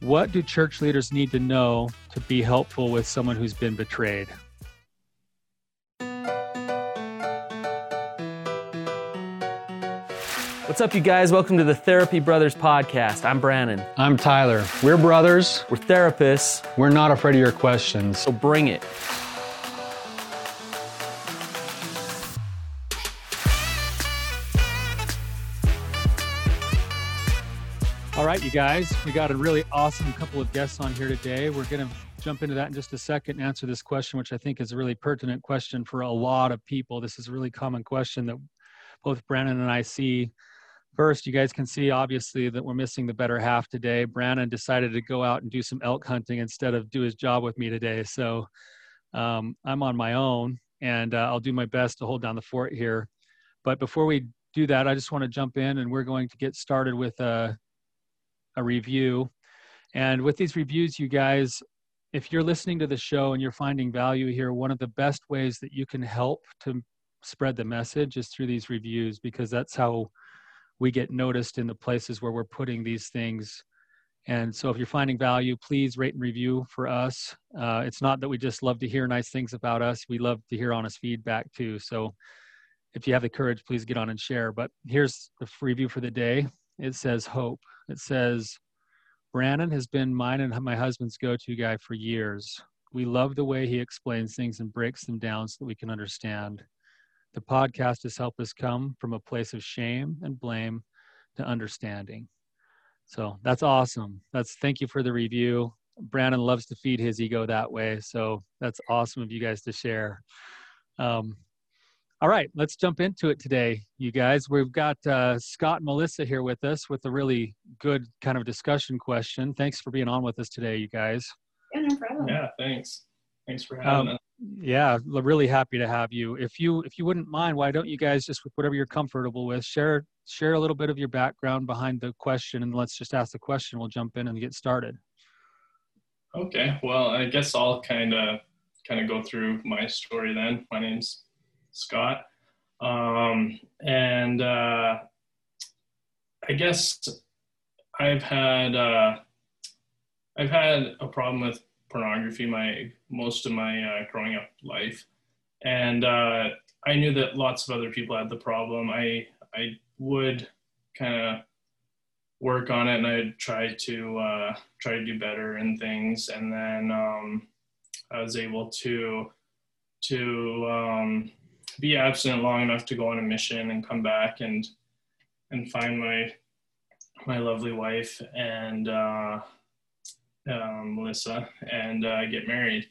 What do church leaders need to know to be helpful with someone who's been betrayed? What's up, you guys? Welcome to the Therapy Brothers podcast. I'm Brannon. I'm Tyler. We're brothers. We're therapists, We're not afraid of your questions. so bring it. You guys, we got a really awesome couple of guests on here today. We're going to jump into that in just a second and answer this question, which I think is a really pertinent question for a lot of people. This is a really common question that both Brannon and I see. First, you guys can see obviously that we're missing the better half today. Brannon decided to go out and do some elk hunting instead of do his job with me today. So um, I'm on my own and uh, I'll do my best to hold down the fort here. But before we do that, I just want to jump in and we're going to get started with a, a review. And with these reviews, you guys, if you're listening to the show and you're finding value here, one of the best ways that you can help to spread the message is through these reviews because that's how we get noticed in the places where we're putting these things. And so if you're finding value, please rate and review for us. Uh, it's not that we just love to hear nice things about us, we love to hear honest feedback too. So if you have the courage, please get on and share. But here's the review for the day it says hope. It says, Brannon has been mine and my husband's go to guy for years. We love the way he explains things and breaks them down so that we can understand. The podcast has helped us come from a place of shame and blame to understanding. So that's awesome. That's thank you for the review. Brannon loves to feed his ego that way. So that's awesome of you guys to share. Um, all right, let's jump into it today, you guys. We've got uh, Scott and Melissa here with us with a really good kind of discussion question. Thanks for being on with us today, you guys. Yeah, no problem. Yeah, thanks. Thanks for having Um, us. yeah, really happy to have you. If you if you wouldn't mind, why don't you guys just with whatever you're comfortable with, share share a little bit of your background behind the question, and let's just ask the question. We'll jump in and get started. Okay, well, I guess I'll kind of kind of go through my story then. My name's Scott, um, and uh, I guess I've had uh, I've had a problem with pornography my most of my uh, growing up life, and uh, I knew that lots of other people had the problem. I I would kind of work on it and I'd try to uh, try to do better in things. And then um, I was able to to um, be absent long enough to go on a mission and come back and and find my my lovely wife and uh, um, Melissa and uh, get married.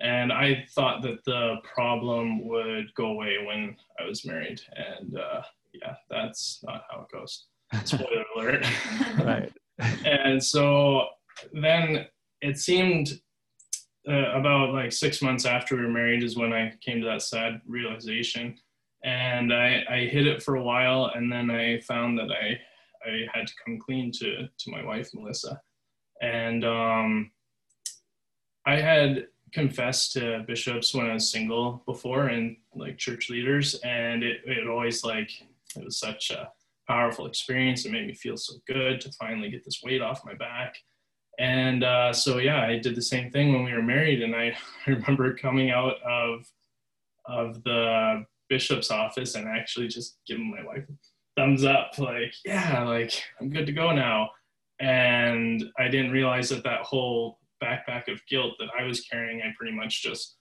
And I thought that the problem would go away when I was married. And uh, yeah that's not how it goes. Spoiler alert. Right. and so then it seemed uh, about like six months after we were married is when I came to that sad realization. And I, I hid it for a while, and then I found that I, I had to come clean to, to my wife, Melissa. And um, I had confessed to bishops when I was single before and like church leaders, and it, it always like, it was such a powerful experience. It made me feel so good to finally get this weight off my back. And uh, so, yeah, I did the same thing when we were married. And I, remember coming out of, of the bishop's office and actually just giving my wife a thumbs up, like, yeah, like I'm good to go now. And I didn't realize that that whole backpack of guilt that I was carrying, I pretty much just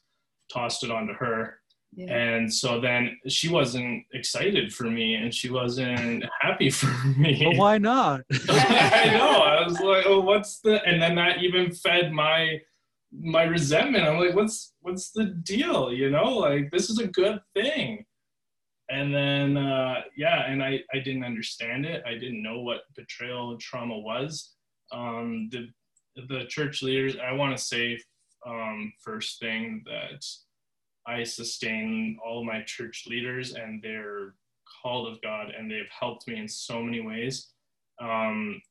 tossed it onto her Yeah. and so then she wasn't excited for me and she wasn't happy for me. Well, why not? I know. I was like, oh, what's the and then that even fed my my resentment. I'm like, what's what's the deal? You know, like this is a good thing. And then uh yeah, and I, I didn't understand it. I didn't know what betrayal trauma was. Um the the church leaders, I want to say um first thing that I sustain all my church leaders and they're called of God and they've helped me in so many ways. Um,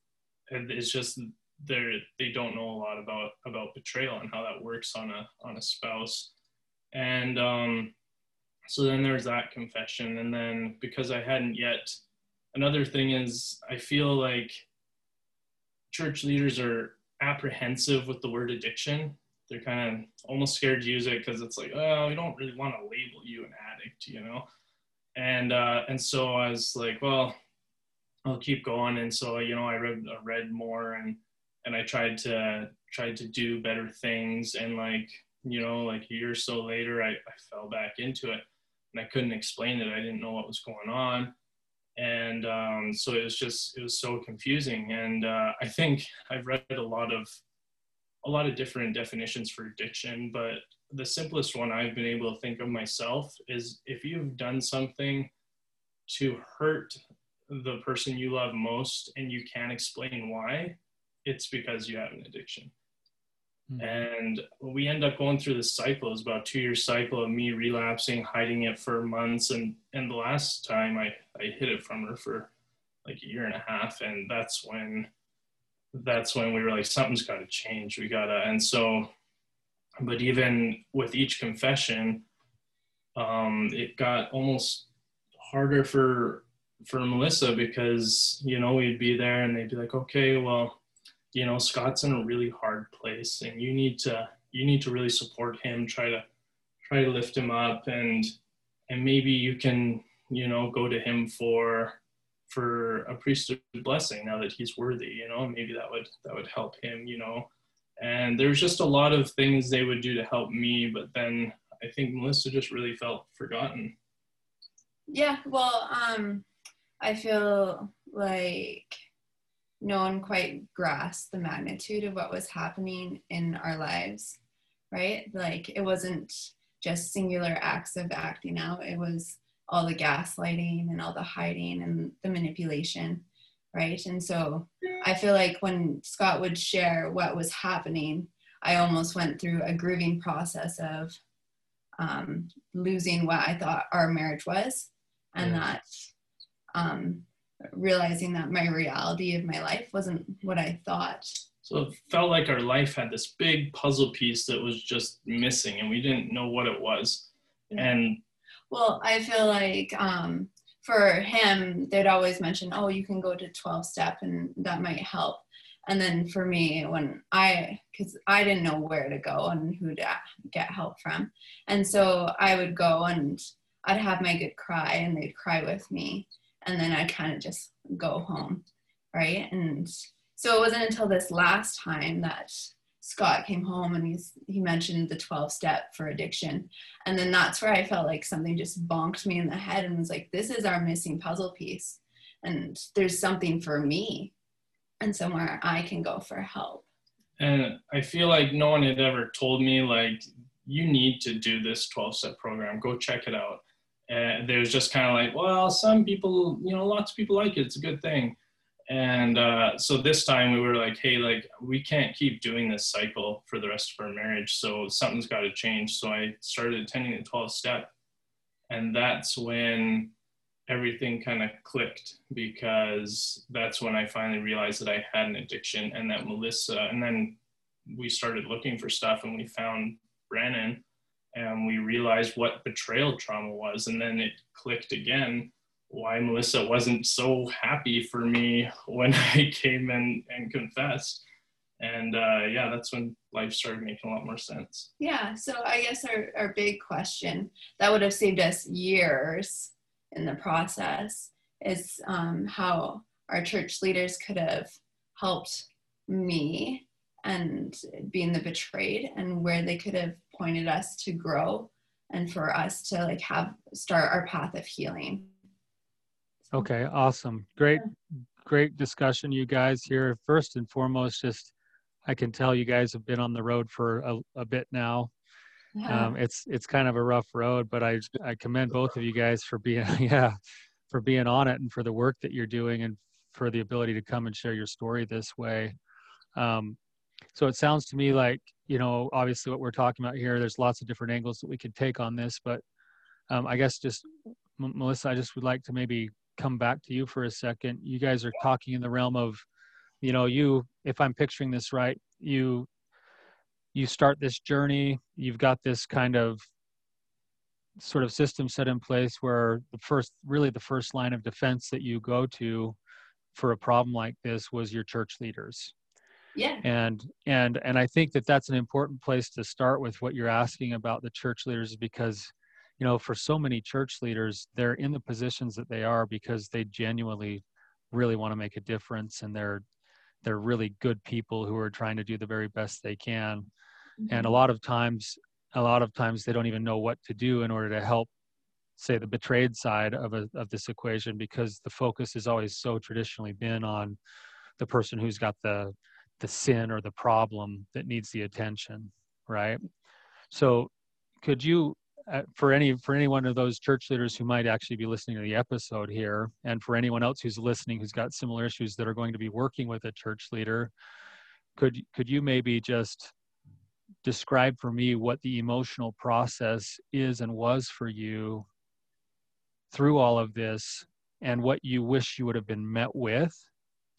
it's just they're they don't know a lot about about betrayal and how that works on a on a spouse. And um, so then there's that confession, and then because I hadn't yet, another thing is I feel like church leaders are apprehensive with the word addiction. They're kind of almost scared to use it because it's like, oh, we don't really want to label you an addict, you know. And uh, and so I was like, well, I'll keep going. And so you know, I read I read more and and I tried to tried to do better things. And like you know, like a year or so later, I, I fell back into it and I couldn't explain it. I didn't know what was going on and um, so it was just it was so confusing and uh, i think i've read a lot of a lot of different definitions for addiction but the simplest one i've been able to think of myself is if you've done something to hurt the person you love most and you can't explain why it's because you have an addiction Mm-hmm. And we end up going through this cycle. It was about two year cycle of me relapsing, hiding it for months. And, and the last time I, I hid it from her for like a year and a half. And that's when, that's when we were like, something's got to change. We got to, and so, but even with each confession, um, it got almost harder for, for Melissa because, you know, we'd be there and they'd be like, okay, well, you know Scott's in a really hard place, and you need to you need to really support him. Try to try to lift him up, and and maybe you can you know go to him for for a priesthood blessing now that he's worthy. You know, maybe that would that would help him. You know, and there's just a lot of things they would do to help me, but then I think Melissa just really felt forgotten. Yeah, well, um, I feel like no one quite grasped the magnitude of what was happening in our lives, right? Like it wasn't just singular acts of acting out, it was all the gaslighting and all the hiding and the manipulation, right? And so I feel like when Scott would share what was happening, I almost went through a grieving process of um, losing what I thought our marriage was, and yeah. that um, realizing that my reality of my life wasn't what I thought. So it felt like our life had this big puzzle piece that was just missing and we didn't know what it was. And well, I feel like um, for him, they'd always mention, oh, you can go to 12 step and that might help. And then for me, when I, because I didn't know where to go and who to get help from. And so I would go and I'd have my good cry and they'd cry with me and then I'd kind of just go home, right? And so it wasn't until this last time that Scott came home and he's he mentioned the 12 step for addiction. And then that's where I felt like something just bonked me in the head and was like, this is our missing puzzle piece. And there's something for me and somewhere I can go for help. And I feel like no one had ever told me like you need to do this 12 step program. Go check it out and there's just kind of like, well, some people, you know, lots of people like it. It's a good thing. And uh, so this time we were like, hey, like we can't keep doing this cycle for the rest of our marriage. So something's got to change. So I started attending the 12 step. And that's when everything kind of clicked because that's when I finally realized that I had an addiction and that Melissa, and then we started looking for stuff and we found Brannon and we realized what betrayal trauma was and then it clicked again why melissa wasn't so happy for me when i came in and confessed. And uh, yeah that's when life started making a lot more sense. Yeah so i guess our, our big question that would have saved us years in the process is um, how our church leaders could have helped me and being the betrayed and where they could have pointed us to grow and for us to like have start our path of healing okay awesome. Great great discussion you guys. Here first and foremost just i can tell you guys have been on the road for a, a bit now. Yeah. um, it's it's kind of a rough road but i i commend both of you guys for being yeah for being on it and for the work that you're doing and for the ability to come and share your story this way. Um, so it sounds to me like you know obviously what we're talking about here there's lots of different angles that we could take on this but um, i guess just M- melissa i just would like to maybe come back to you for a second. You guys are talking in the realm of you know you if i'm picturing this right you you start this journey. You've got this kind of sort of system set in place where the first really the first line of defense that you go to for a problem like this was your church leaders. Yeah. and and and i think that that's an important place to start with what you're asking about the church leaders because you know for so many church leaders they're in the positions that they are because they genuinely really want to make a difference and they're they're really good people who are trying to do the very best they can and a Mhm. lot of times a lot of times they don't even know what to do in order to help say the betrayed side of a, of this equation because the focus has always so traditionally been on the person who's got the the sin or the problem that needs the attention right so could you uh, for any for any one of those church leaders who might actually be listening to the episode here and for anyone else who's listening who's got similar issues that are going to be working with a church leader could could you maybe just describe for me what the emotional process is and was for you through all of this and what you wish you would have been met with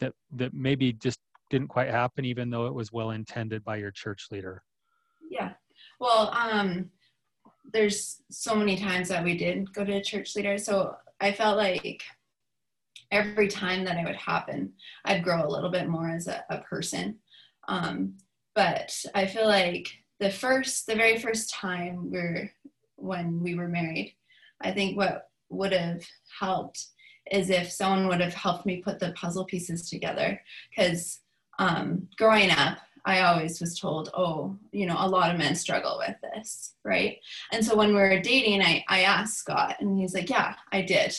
that that maybe just didn't quite happen even though it was well intended by your church leader Yeah. Well, um, there's so many times that we did go to church leader. So I felt like every time that it would happen, I'd grow a little bit more as a, a person. Um, but I feel like the first, the very first time we're when we were married, I think what would have helped is if someone would have helped me put the puzzle pieces together. Because um, growing up, I always was told, oh, you know, a lot of men struggle with this, right? And so when we were dating, I, I asked Scott, and he's like, yeah, I did,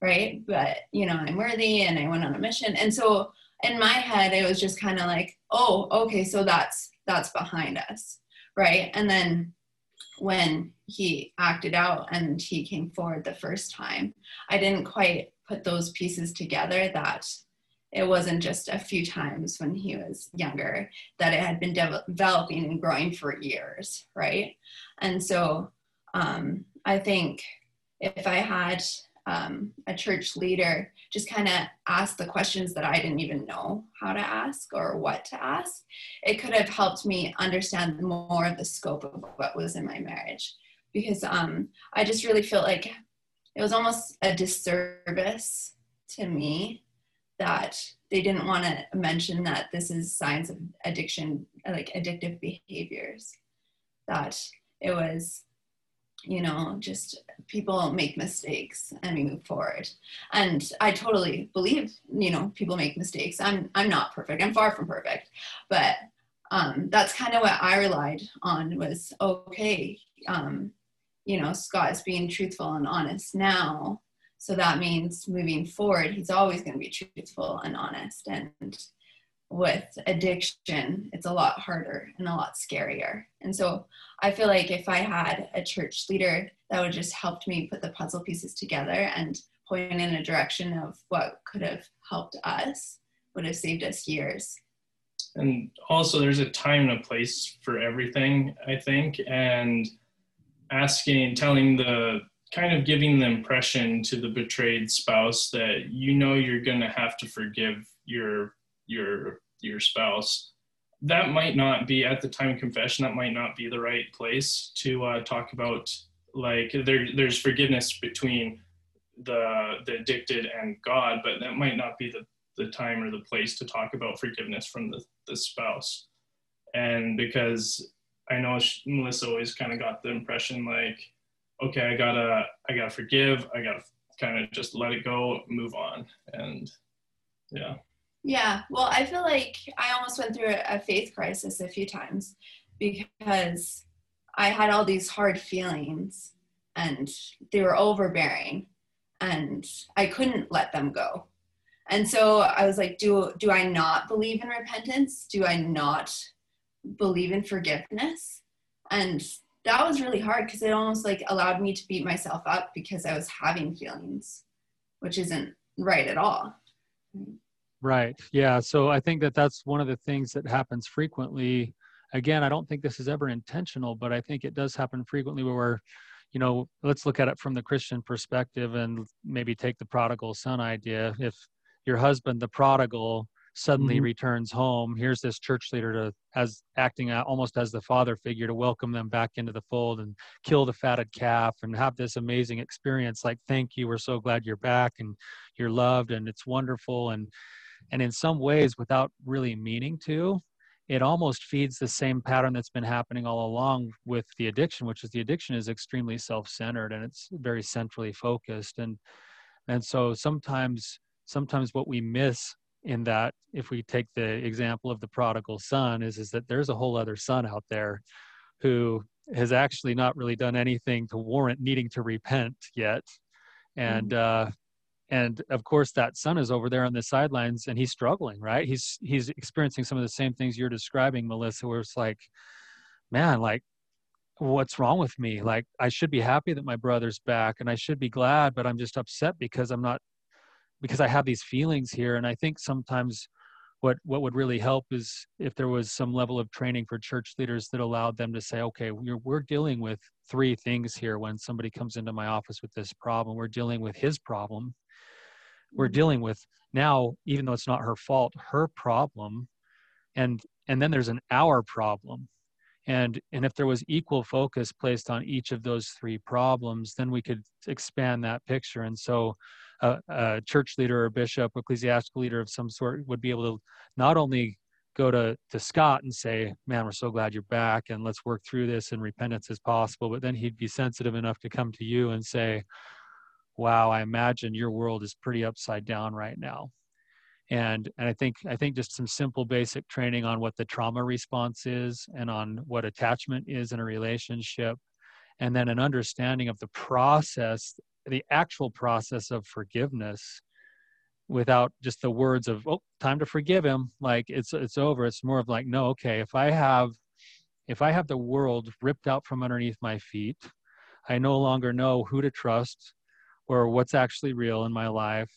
right? But, you know, I'm worthy and I went on a mission. And so in my head, it was just kind of like, oh, okay, so that's that's behind us, right? And then when he acted out and he came forward the first time, I didn't quite put those pieces together that it wasn't just a few times when he was younger that it had been de- developing and growing for years right? And so um, i think if i had um, a church leader just kind of ask the questions that i didn't even know how to ask or what to ask it could have helped me understand more of the scope of what was in my marriage. Because um, i just really feel like it was almost a disservice to me that they didn't want to mention that this is signs of addiction like addictive behaviors. That it was you know just people make mistakes and we move forward. And i totally believe you know people make mistakes. I'm i'm not perfect. I'm far from perfect. But um, that's kind of what i relied on was okay um, you know scott is being truthful and honest now so that means moving forward, he's always going to be truthful and honest. And with addiction, it's a lot harder and a lot scarier. And so I feel like if I had a church leader that would just helped me put the puzzle pieces together and point in a direction of what could have helped us, would have saved us years. and also there's a time and a place for everything i think and asking telling the kind of giving the impression to the betrayed spouse that you know you're going to have to forgive your your your spouse. That might not be at the time of confession that might not be the right place to uh, talk about like there there's forgiveness between the the addicted and god but that might not be the the time or the place to talk about forgiveness from the, the spouse. And because i know she, melissa always kind of got the impression like okay i gotta i gotta forgive i gotta kind of just let it go move on and yeah Yeah, well, I feel like I almost went through a faith crisis a few times because I had all these hard feelings and they were overbearing and I couldn't let them go. And so I was like, do do I not believe in repentance? Do I not believe in forgiveness? And that was really hard because it almost like allowed me to beat myself up because I was having feelings, which isn't right at all. Right. Yeah. So I think that that's one of the things that happens frequently. Again, I don't think this is ever intentional, but I think it does happen frequently where, you know, let's look at it from the Christian perspective and maybe take the prodigal son idea. If your husband, the prodigal, suddenly Mhm. returns home, here's this church leader to as acting almost as the father figure to welcome them back into the fold and kill the fatted calf and have this amazing experience like thank you we're so glad you're back and you're loved and it's wonderful. And and in some ways without really meaning to it almost feeds the same pattern that's been happening all along with the addiction which is the addiction is extremely self-centered and it's very centrally focused. And and so sometimes sometimes what we miss in that if we take the example of the prodigal son is is that there's a whole other son out there who has actually not really done anything to warrant needing to repent yet. And mm-hmm. uh and of course that son is over there on the sidelines and he's struggling right? He's he's experiencing some of the same things you're describing melissa where it's like man like what's wrong with me? Like i should be happy that my brother's back and i should be glad but i'm just upset because i'm not because i have these feelings here and i think sometimes what what would really help is if there was some level of training for church leaders that allowed them to say okay we're, we're dealing with three things here when somebody comes into my office with this problem. We're dealing with his problem. We're mm-hmm. dealing with now even though it's not her fault her problem and and then there's an our problem. And and if there was equal focus placed on each of those three problems then we could expand that picture. And so a, a church leader or bishop ecclesiastical leader of some sort would be able to not only go to to Scott and say, "Man, we're so glad you're back, and let's work through this and repentance as possible." But then he'd be sensitive enough to come to you and say, wow i imagine your world is pretty upside down right now and and i think i think just some simple basic training on what the trauma response is and on what attachment is in a relationship and then an understanding of the process the actual process of forgiveness without just the words of oh time to forgive him. Like it's it's over. It's more of like no okay if i have if i have the world ripped out from underneath my feet i no longer know who to trust or what's actually real in my life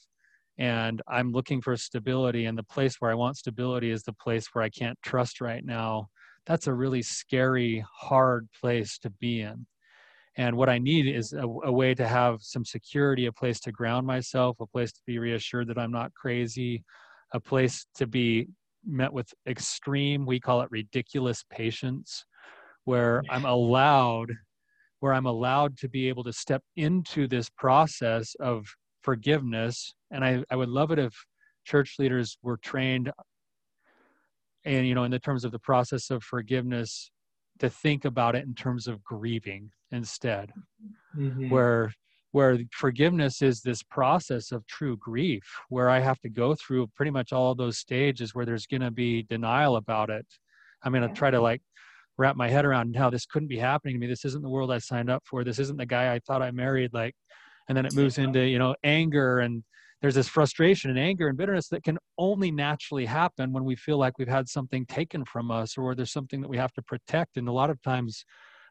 and i'm looking for stability and the place where i want stability is the place where i can't trust right now that's a really scary hard place to be in and what i need is a, a, way to have some security a place to ground myself a place to be reassured that i'm not crazy a place to be met with extreme we call it ridiculous patience where i'm allowed where I'm allowed to be able to step into this process of forgiveness. And I, I would love it if church leaders were trained and you know in the terms of the process of forgiveness to think about it in terms of grieving instead mm-hmm. where where forgiveness is this process of true grief where i have to go through pretty much all those stages where there's going to be denial about it i'm going to try to like wrap my head around how this couldn't be happening to me. This isn't the world I signed up for. This isn't the guy I thought I married. Like, and then it moves into, you know, anger and there's this frustration and anger and bitterness that can only naturally happen when we feel like we've had something taken from us or there's something that we have to protect. And a lot of times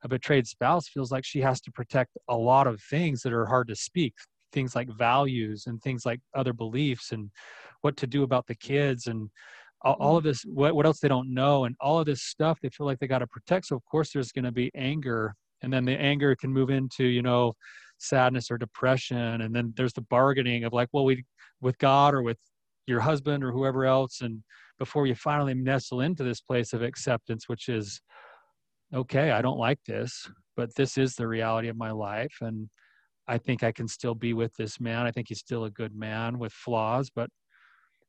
a betrayed spouse feels like she has to protect a lot of things that are hard to speak things like values and things like other beliefs and what to do about the kids and all, of mm-hmm. this what, what else they don't know and all of this stuff they feel like they got to protect so of course there's going to be anger and then the anger can move into you know sadness or depression. And then there's the bargaining of like well we with god or with your husband or whoever else and before you finally nestle into this place of acceptance which is okay i don't like this but this is the reality of my life. And i think i can still be with this man. I think he's still a good man with flaws but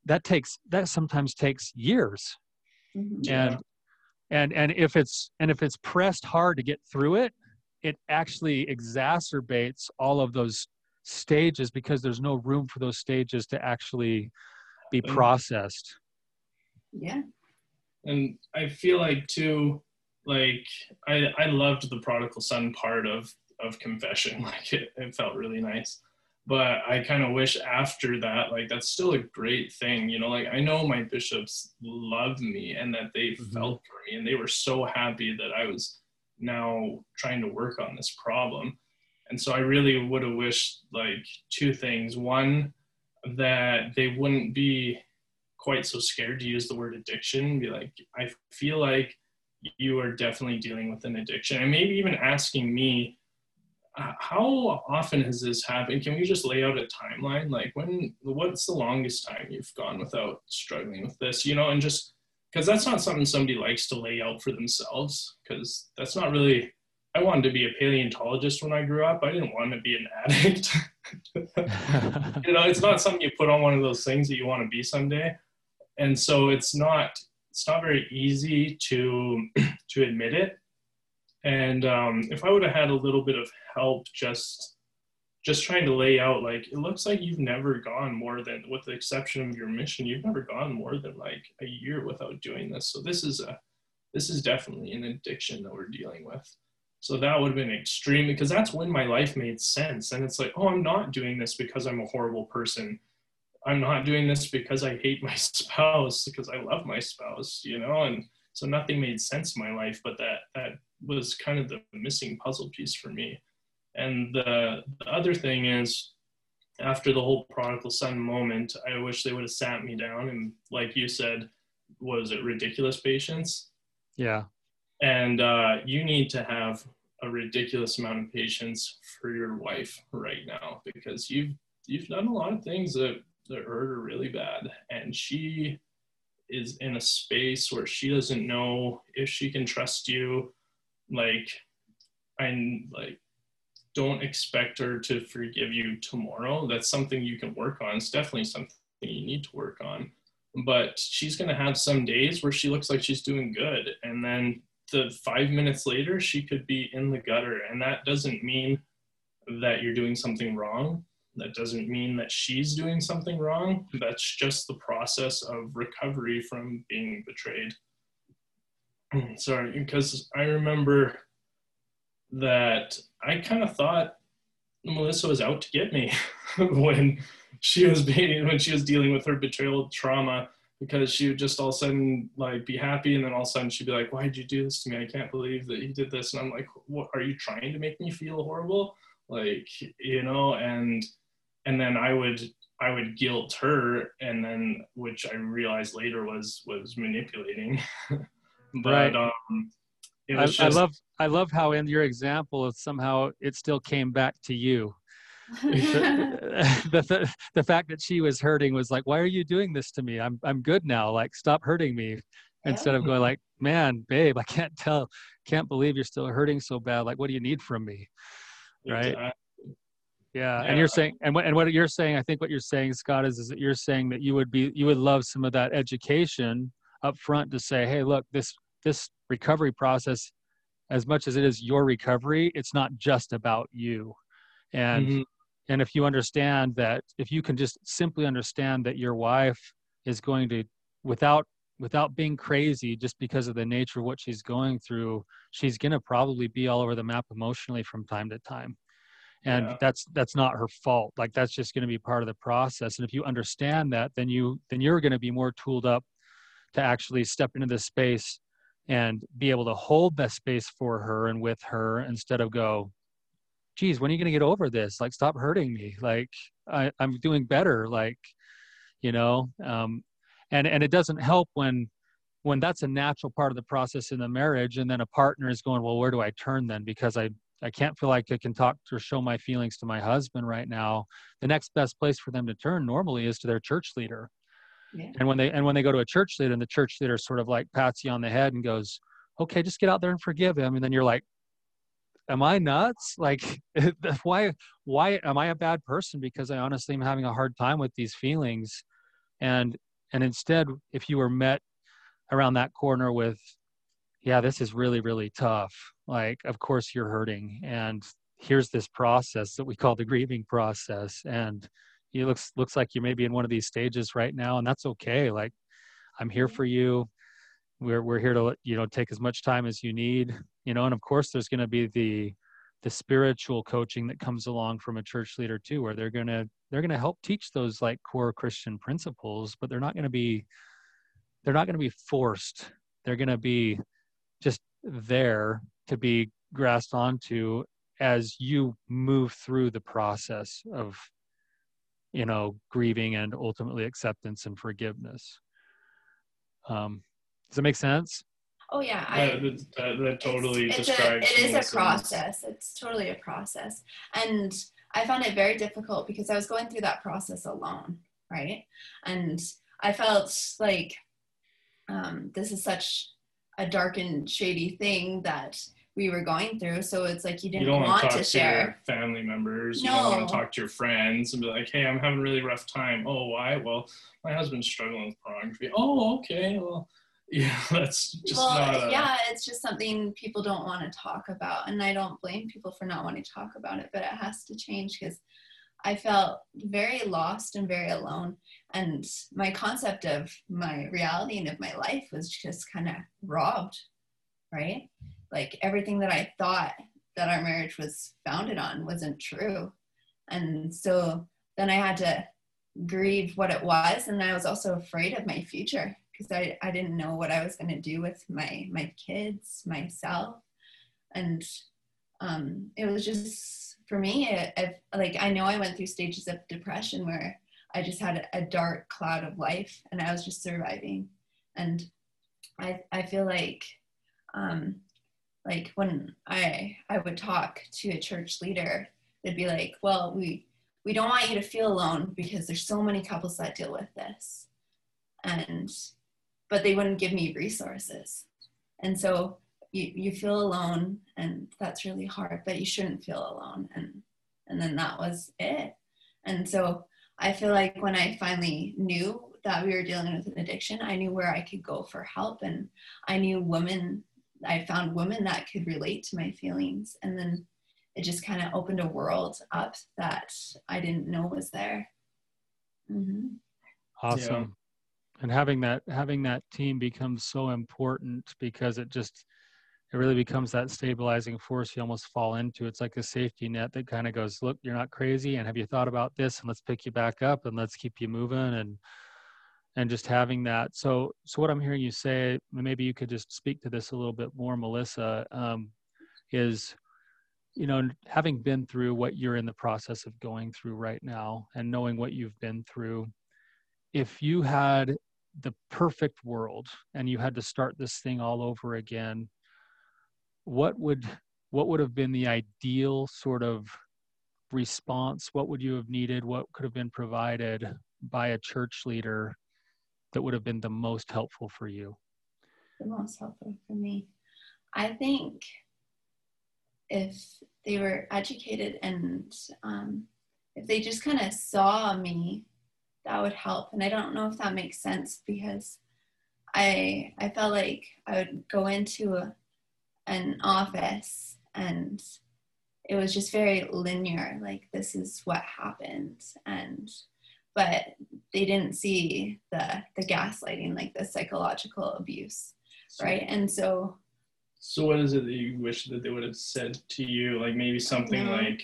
that takes that sometimes takes years. Mm-hmm. and and and if it's and if it's pressed hard to get through it it actually exacerbates all of those stages because there's no room for those stages to actually be processed yeah and i feel like too like i i loved the prodigal son part of of confession like it, it felt really nice but I kind of wish after that, like that's still a great thing, you know. Like I know my bishops love me and that they mm-hmm. felt for me, and they were so happy that I was now trying to work on this problem. And so I really would have wished like two things: one, that they wouldn't be quite so scared to use the word addiction. Be like, I feel like you are definitely dealing with an addiction, and maybe even asking me uh, how often has this happened? Can we just lay out a timeline? Like when, what's the longest time you've gone without struggling with this, you know, and just, cause that's not something somebody likes to lay out for themselves. Cause that's not really, I wanted to be a paleontologist when I grew up. I didn't want to be an addict. you know, it's not something you put on one of those things that you want to be someday. And so it's not it's not very easy to to admit it. And um, if I would have had a little bit of help, just just trying to lay out like it looks like you've never gone more than with the exception of your mission you've never gone more than like a year without doing this. So this is a this is definitely an addiction that we're dealing with. So that would have been extreme because that's when my life made sense. And it's like oh i'm not doing this because i'm a horrible person. I'm not doing this because i hate my spouse because i love my spouse you know? And so nothing made sense in my life but that that was kind of the missing puzzle piece for me and the, the other thing is, after the whole prodigal son moment, I wish they would have sat me down and, like you said, was it ridiculous patience? Yeah. And uh, you need to have a ridiculous amount of patience for your wife right now because you've you've done a lot of things that that hurt her really bad, and she is in a space where she doesn't know if she can trust you. Like, I like don't expect her to forgive you tomorrow. That's something you can work on. It's definitely something you need to work on. But she's going to have some days where she looks like she's doing good. And then the five minutes later, she could be in the gutter. And that doesn't mean that you're doing something wrong. That doesn't mean that she's doing something wrong. That's just the process of recovery from being betrayed. Sorry, because I remember that I kind of thought Melissa was out to get me when she was being when she was dealing with her betrayal trauma because she would just all of a sudden like be happy and then all of a sudden she'd be like why did you do this to me? I can't believe that you did this. And i'm like what are you trying to make me feel horrible? Like you know and and then i would i would guilt her and then which i realized later was was manipulating. But right. um I, just, I, love I love how in your example somehow it still came back to you. the, the, the fact that she was hurting was like, why are you doing this to me? I'm I'm good now. Like stop hurting me. Instead of going like, man, babe, I can't tell, can't believe you're still hurting so bad. Like, what do you need from me? Right. Exactly. Yeah. yeah. And you're saying, and what, and what you're saying, I think what you're saying, Scott, is, is that you're saying that you would be, you would love some of that education up front to say, hey, look, this this recovery process as much as it is your recovery it's not just about you and mm-hmm. and if you understand that if you can just simply understand that your wife is going to without without being crazy just because of the nature of what she's going through she's going to probably be all over the map emotionally from time to time and yeah. that's that's not her fault like that's just going to be part of the process and if you understand that then you then you're going to be more tooled up to actually step into this space and be able to hold that space for her and with her instead of go geez when are you going to get over this? Like stop hurting me. Like I, i'm doing better. Like you know um, and and it doesn't help when when that's a natural part of the process in the marriage and then a partner is going well where do i turn then? Because i i can't feel like i can talk or show my feelings to my husband right now. The next best place for them to turn normally is to their church leader yeah. And when they and when they go to a church leader and the church leader sort of like pats you on the head and goes, "Okay, just get out there and forgive him," and then you're like, "Am I nuts? Like, why why am I a bad person because I honestly am having a hard time with these feelings?" And and instead, if you were met around that corner with, "Yeah, this is really really tough," like, of course you're hurting, and here's this process that we call the grieving process, and you looks looks like you may be in one of these stages right now and that's okay. Like i'm here mm-hmm. for you. We're we're here to you know take as much time as you need you know and of course there's going to be the the spiritual coaching that comes along from a church leader too where they're going to they're going to help teach those like core christian principles but they're not going to be they're not going to be forced. They're going to be just there to be grasped onto as you move through the process of you know grieving and ultimately acceptance and forgiveness. Um, does that make sense? Oh yeah I, that, that, that, totally it's, it's describes a, it is a process. It's totally a process. And i found it very difficult because i was going through that process alone right? And i felt like um, this is such a dark and shady thing that we were going through. So it's like you didn't you don't want, to, to share. Family members. No. You don't want to talk to your friends and be like, hey, I'm having a really rough time. Oh, why? Well, my husband's struggling with pornography. Oh, okay. Well, yeah, that's just well, not. A, yeah, it's just something people don't want to talk about, and I don't blame people for not wanting to talk about it, but it has to change because I felt very lost and very alone, and my concept of my reality and of my life was just kind of robbed, right? Like everything that I thought that our marriage was founded on wasn't true, and so then I had to grieve what it was, and I was also afraid of my future because I, I didn't know what I was going to do with my my kids, myself, and um, it was just for me. It, it, like I know I went through stages of depression where I just had a, a dark cloud of life, and I was just surviving. And I I feel like um, like when I I would talk to a church leader, they'd be like, "Well, we we don't want you to feel alone because there's so many couples that deal with this." And but they wouldn't give me resources. And so you, you feel alone and that's really hard, but you shouldn't feel alone. And, and then that was it. And so I feel like when I finally knew that we were dealing with an addiction, I knew where I could go for help. And I knew women, I found women that could relate to my feelings. And then it just kind of opened a world up that I didn't know was there. Mm-hmm. Awesome and having that having that team becomes so important because it just it really becomes that stabilizing force you almost fall into it's like a safety net that kind of goes look you're not crazy and have you thought about this and let's pick you back up and let's keep you moving and and just having that. So so what i'm hearing you say maybe you could just speak to this a little bit more melissa um, is you know having been through what you're in the process of going through right now and knowing what you've been through if you had the perfect world and you had to start this thing all over again what would what would have been the ideal sort of response? What would you have needed? What could have been provided by a church leader that would have been the most helpful for you the most helpful for me i think if they were educated and um, if they just kind of saw me that would help. And I don't know if that makes sense because I I felt like I would go into a, an office and it was just very linear like this is what happened and but they didn't see the the gaslighting like the psychological abuse right? And so so what is it that you wish that they would have said to you? Like maybe something like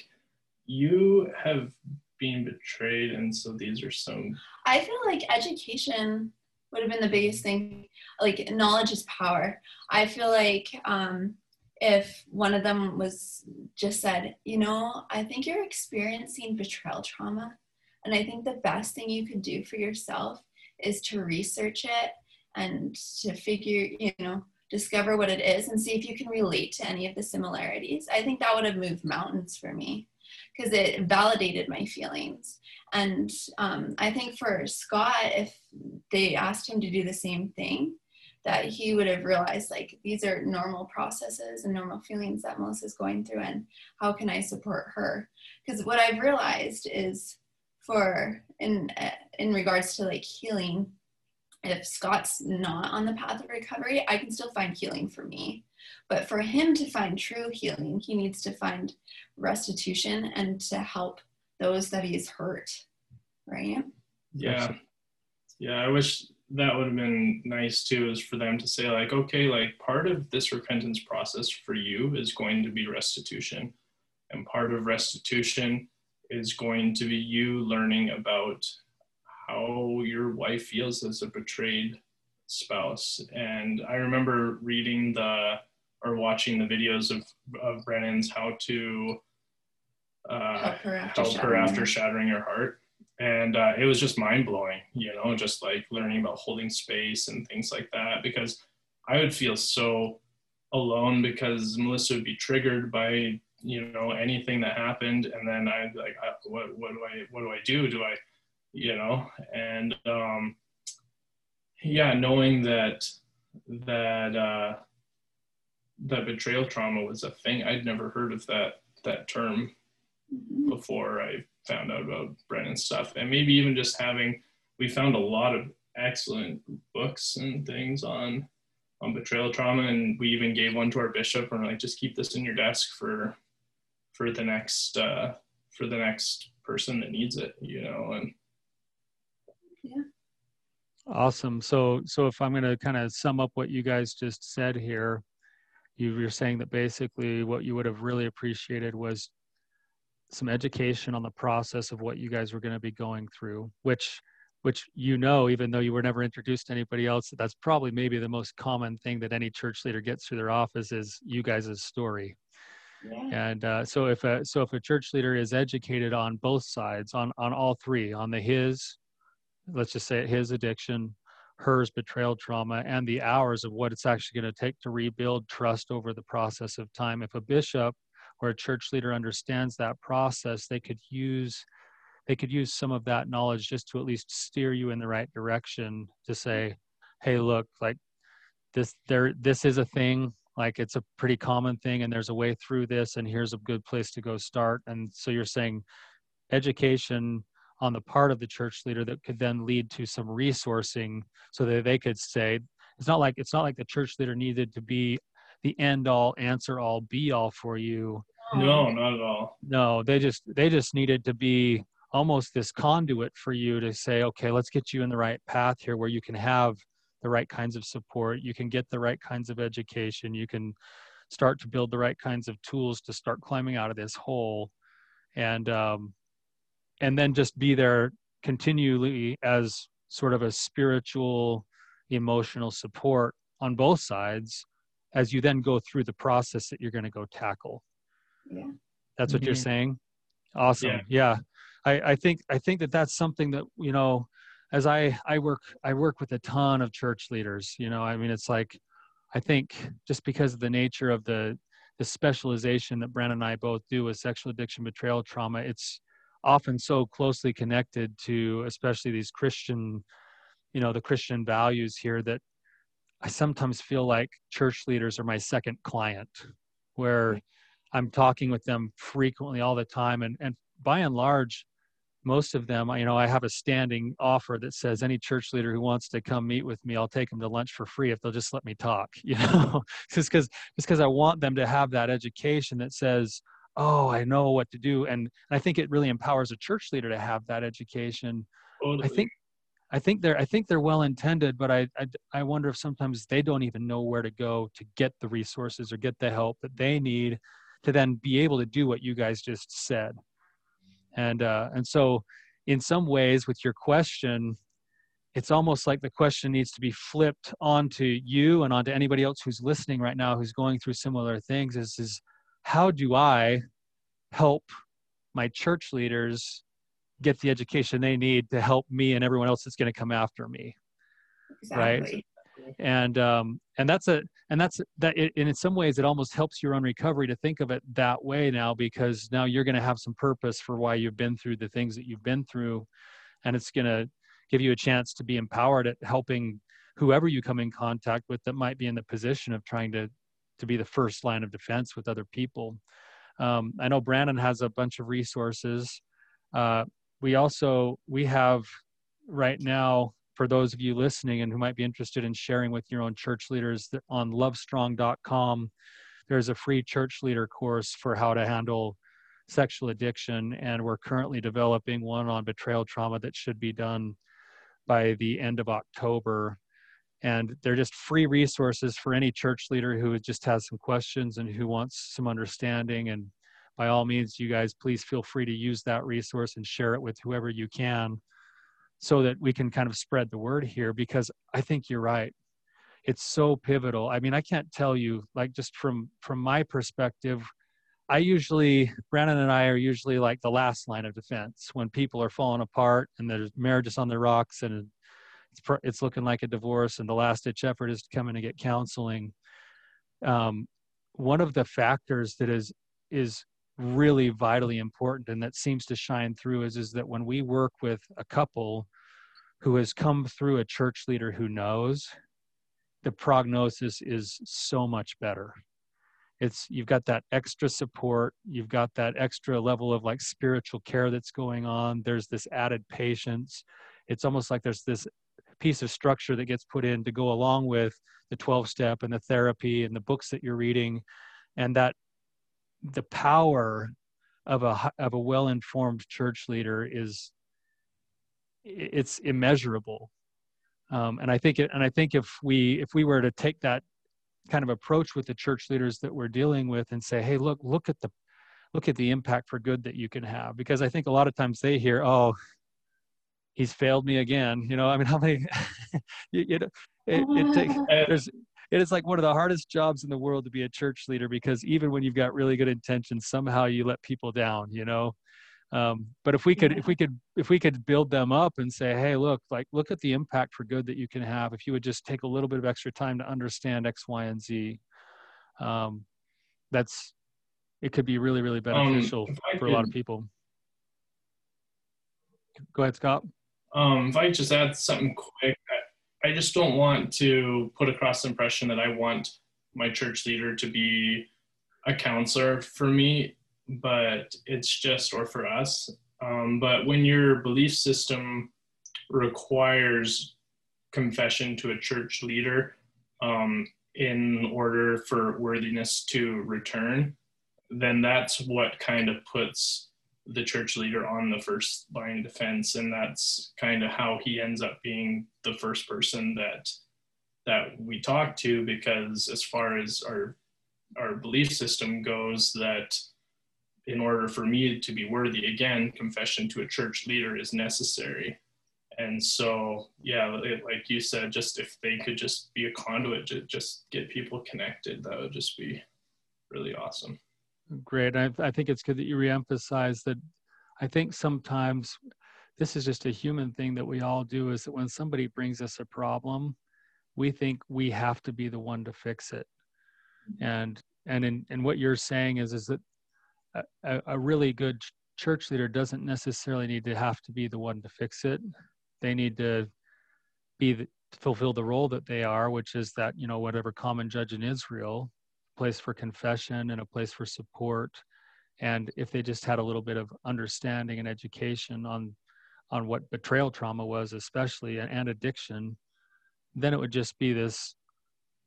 you have being betrayed and so these are some i feel like education would have been the biggest thing like knowledge is power. I feel like um, if one of them was just said you know i think you're experiencing betrayal trauma and i think the best thing you could do for yourself is to research it and to figure you know discover what it is and see if you can relate to any of the similarities i think that would have moved mountains for me because it validated my feelings. And um, I think for Scott, if they asked him to do the same thing, that he would have realized like these are normal processes and normal feelings that Melissa's going through, and how can I support her? Because what I've realized is for in in regards to like healing, if Scott's not on the path of recovery, I can still find healing for me. But for him to find true healing, he needs to find restitution and to help those that he's hurt, right? Yeah. Yeah, I wish that would have been nice too, is for them to say, like, okay, like part of this repentance process for you is going to be restitution. And part of restitution is going to be you learning about how your wife feels as a betrayed spouse. And I remember reading the or watching the videos of, of Brannon's how to uh, help her after, help her after shattering her heart. And uh, it was just mind blowing, you know, just like learning about holding space and things like that. Because I would feel so alone because Melissa would be triggered by, you know, anything that happened. And then I'd like, what, what do I, what do I do? Do I, you know, and um, yeah, knowing that, that, uh, that betrayal trauma was a thing. I'd never heard of that that term mm-hmm. before I found out about Brannon's stuff, and maybe even just having we found a lot of excellent books and things on on betrayal trauma, and we even gave one to our bishop. And we're like, just keep this in your desk for for the next uh, for the next person that needs it, you know. And Yeah. Awesome. So, so if I'm going to kind of sum up what you guys just said here, you were saying that basically what you would have really appreciated was some education on the process of what you guys were going to be going through, which, which you know, even though you were never introduced to anybody else, that's probably maybe the most common thing that any church leader gets through their office is you guys' story. Yeah. And uh, so if a so if a church leader is educated on both sides, on on all three, on the his, let's just say his addiction, hers betrayal trauma, and the hours of what it's actually going to take to rebuild trust over the process of time. If a bishop or a church leader understands that process, they could use they could use some of that knowledge just to at least steer you in the right direction to say, hey, look, like this there this is a thing like it's a pretty common thing and there's a way through this and here's a good place to go start and so you're saying education on the part of the church leader that could then lead to some resourcing so that they could say it's not like it's not like the church leader needed to be the end all answer all be all for you no, not at all. no they just they just needed to be almost this conduit for you to say okay let's get you in the right path here where you can have the right kinds of support you can get the right kinds of education you can start to build the right kinds of tools to start climbing out of this hole and um, and then just be there continually as sort of a spiritual emotional support on both sides as you then go through the process that you're going to go tackle Yeah. that's what you're Mhm. saying awesome Yeah. yeah, I, I think i think that that's something that you know as i i work i work with a ton of church leaders you know i mean it's like i think just because of the nature of the the specialization that Brannon and i both do with sexual addiction betrayal trauma it's often so closely connected to especially these christian you know the christian values here that i sometimes feel like church leaders are my second client where i'm talking with them frequently all the time. And and by and large most of them you know i have a standing offer that says any church leader who wants to come meet with me i'll take them to lunch for free if they'll just let me talk you know? Just because just because i want them to have that education that says oh i know what to do. And i think it really empowers a church leader to have that education. Totally. i think i think they're i think they're well intended but I, I i wonder if sometimes they don't even know where to go to get the resources or get the help that they need to then be able to do what you guys just said and uh and so in some ways with your question it's almost like the question needs to be flipped onto you and onto anybody else who's listening right now who's going through similar things is is how do i help my church leaders get the education they need to help me and everyone else that's going to come after me Right. And um and that's a and that's that it, and in some ways it almost helps your own recovery to think of it that way now because now you're going to have some purpose for why you've been through the things that you've been through. And it's going to give you a chance to be empowered at helping whoever you come in contact with that might be in the position of trying to to be the first line of defense with other people. Um, i know Brannon has a bunch of resources. Uh, we also we have right now for those of you listening and who might be interested in sharing with your own church leaders on lovestrong.com there's a free church leader course for how to handle sexual addiction. And we're currently developing one on betrayal trauma that should be done by the end of october. And they're just free resources for any church leader who just has some questions and who wants some understanding. And by all means you guys please feel free to use that resource and share it with whoever you can so that we can kind of spread the word here because i think you're right. It's so pivotal. I mean i can't tell you like just from from my perspective i usually Brannon and i are usually like the last line of defense when people are falling apart and there's marriages on the rocks and it's it's looking like a divorce and the last ditch effort is to come in and get counseling. Um, one of the factors that is is really vitally important and that seems to shine through is is that when we work with a couple who has come through a church leader who knows the prognosis is so much better. It's you've got that extra support you've got that extra level of like spiritual care that's going on there's this added patience. It's almost like there's this piece of structure that gets put in to go along with the 12 step and the therapy and the books that you're reading. And that the power of a of a well-informed church leader is it's immeasurable. Um, and i think it, and i think if we if we were to take that kind of approach with the church leaders that we're dealing with and say hey look look at the look at the impact for good that you can have because i think a lot of times they hear oh he's failed me again. You know i mean how many you, you know it, it takes there's it is like one of the hardest jobs in the world to be a church leader because even when you've got really good intentions somehow you let people down you know? Um, but if we could if we could if we could build them up and say hey look like look at the impact for good that you can have. If you would just take a little bit of extra time to understand x y and z um, that's it could be really really um, beneficial um, for could, a lot of people. Go ahead scott. Um, if i just add something quick I just don't want to put across the impression that I want my church leader to be a counselor for me, but it's just, or for us. Um, but when your belief system requires confession to a church leader um, in order for worthiness to return, then that's what kind of puts the church leader on the first line of defense and that's kind of how he ends up being the first person that that we talk to because as far as our our belief system goes that in order for me to be worthy again confession to a church leader is necessary. And so yeah like you said just if they could just be a conduit to just get people connected that would just be really awesome Great. I, I think it's good that you reemphasize that. I think sometimes this is just a human thing that we all do is that when somebody brings us a problem, we think we have to be the one to fix it. Mm-hmm. And and in and what you're saying is is that a, a really good church leader doesn't necessarily need to have to be the one to fix it. They need to be the, fulfill the role that they are, which is that you know whatever common judge in Israel place for confession and a place for support and if they just had a little bit of understanding and education on on what betrayal trauma was especially and addiction then it would just be this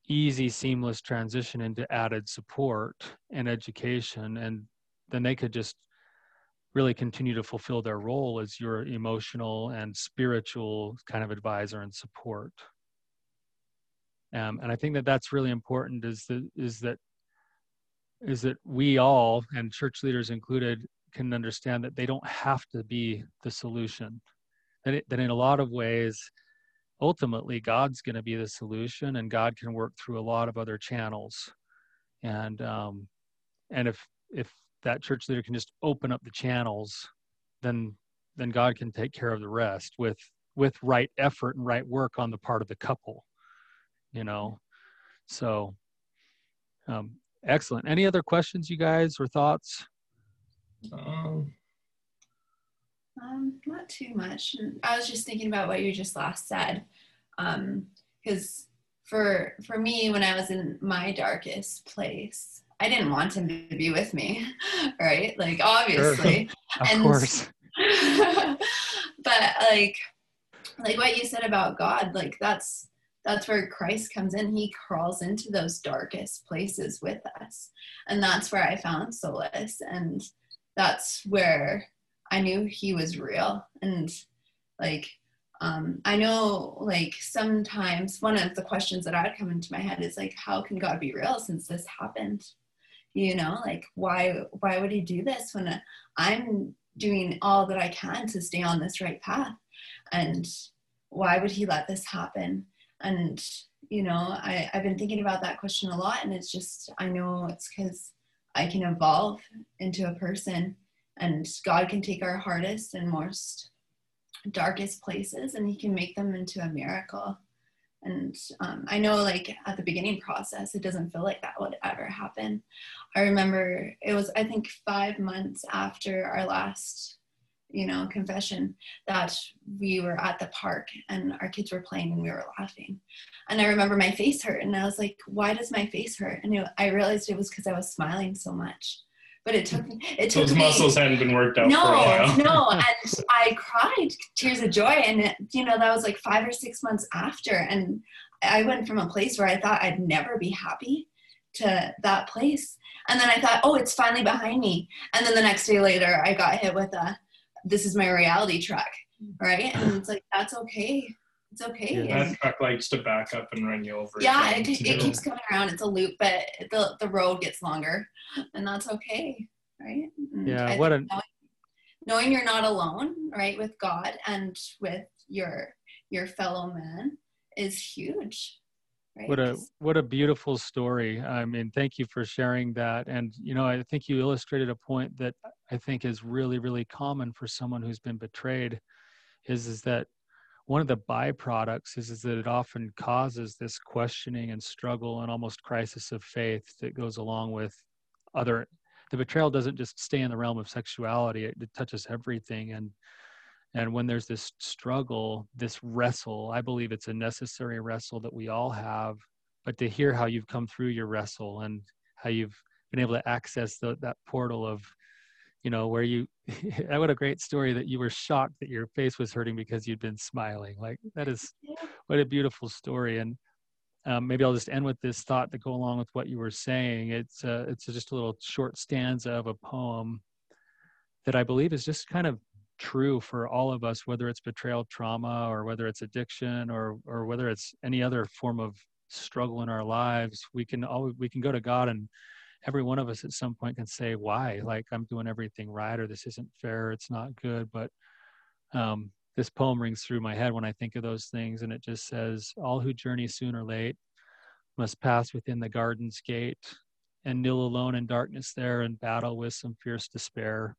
easy seamless transition into added support and education and then they could just really continue to fulfill their role as your emotional and spiritual kind of advisor and support um, and I think that that's really important is that is that is that we all and church leaders included can understand that they don't have to be the solution. That, it, that in a lot of ways, ultimately God's going to be the solution, and God can work through a lot of other channels. And um, and if if that church leader can just open up the channels, then then God can take care of the rest with with right effort and right work on the part of the couple you know? So um, excellent. Any other questions you guys or thoughts? Um, um not too much. I was just thinking about what you just last said um because for for me when i was in my darkest place i didn't want him to be with me right? Like obviously. Sure. of and, course. but like like what you said about god like that's that's where Christ comes in. He crawls into those darkest places with us. And that's where I found solace. And that's where I knew he was real. And like, um, I know like sometimes one of the questions that I'd come into my head is like, how can God be real since this happened? You know, like why why would he do this when I'm doing all that I can to stay on this right path? And why would he let this happen? And you know I, i've been thinking about that question a lot and it's just i know it's because i can evolve into a person and god can take our hardest and most darkest places and he can make them into a miracle. And um, i know like at the beginning process it doesn't feel like that would ever happen. I remember it was i think five months after our last you know, confession that we were at the park and our kids were playing and we were laughing. And I remember my face hurt and I was like, why does my face hurt? And I realized it was because I was smiling so much. but it took it took Those me, muscles hadn't been worked out for a no, no, and I cried tears of joy, and it, you know that was like five or six months after, and I went from a place where I thought I'd never be happy to that place, and then I thought, oh, it's finally behind me, and then the next day later, I got hit with a, this is my reality track, right, and it's like that's okay, it's okay. Yeah. That truck likes to back up and run you over. yeah, again, it, it keeps coming around. It's a loop, but the the road gets longer, and that's okay, right? And Yeah, I what think a- knowing, knowing you're not alone, right, with God and with your your fellow man is huge. Right? what a what a beautiful story i mean thank you for sharing that and you know i think you illustrated a point that i think is really really common for someone who's been betrayed is is that one of the byproducts is, is that it often causes this questioning and struggle and almost crisis of faith that goes along with other the betrayal doesn't just stay in the realm of sexuality it, it touches everything and and when there's this struggle this wrestle i believe it's a necessary wrestle that we all have but to hear how you've come through your wrestle and how you've been able to access the, that portal of you know where you what a great story that you were shocked that your face was hurting because you'd been smiling. Like that is what a beautiful story. And um, maybe i'll just end with this thought to go along with what you were saying. It's uh, it's just a little short stanza of a poem that i believe is just kind of true for all of us whether it's betrayal trauma or whether it's addiction or or whether it's any other form of struggle in our lives we can always we can go to god and every one of us at some point can say why? Like i'm doing everything right or this isn't fair it's not good. But um, this poem rings through my head when i think of those things and it just says all who journey soon or late must pass within the garden's gate and kneel alone in darkness there and battle with some fierce despair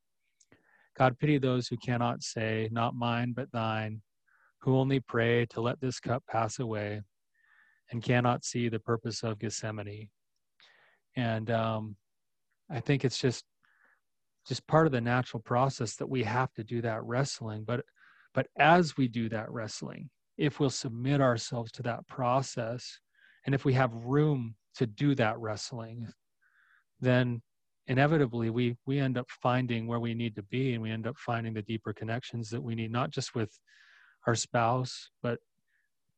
god pity those who cannot say not mine but thine who only pray to let this cup pass away and cannot see the purpose of gethsemane. And um, i think it's just just part of the natural process that we have to do that wrestling. But but as we do that wrestling if we'll submit ourselves to that process and if we have room to do that wrestling then inevitably we we end up finding where we need to be and we end up finding the deeper connections that we need not just with our spouse but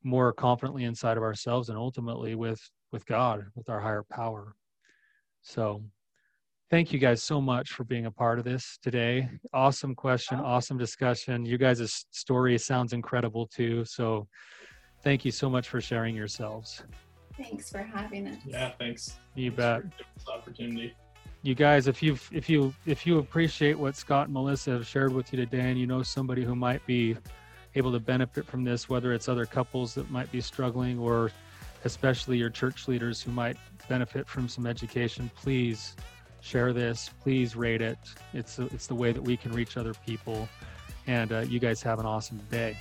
more confidently inside of ourselves and ultimately with with god with our higher power. So thank you guys so much for being a part of this today. Awesome question awesome. discussion. You guys' story sounds incredible too. So thank you so much for sharing yourselves. Thanks for having us. Yeah, thanks. you Thanks bet. for giving opportunity. You guys if you if you if you appreciate what scott and melissa have shared with you today and you know somebody who might be able to benefit from this whether it's other couples that might be struggling or especially your church leaders who might benefit from some education please share this. Please rate it. It's it's the way that we can reach other people. And uh, you guys have an awesome day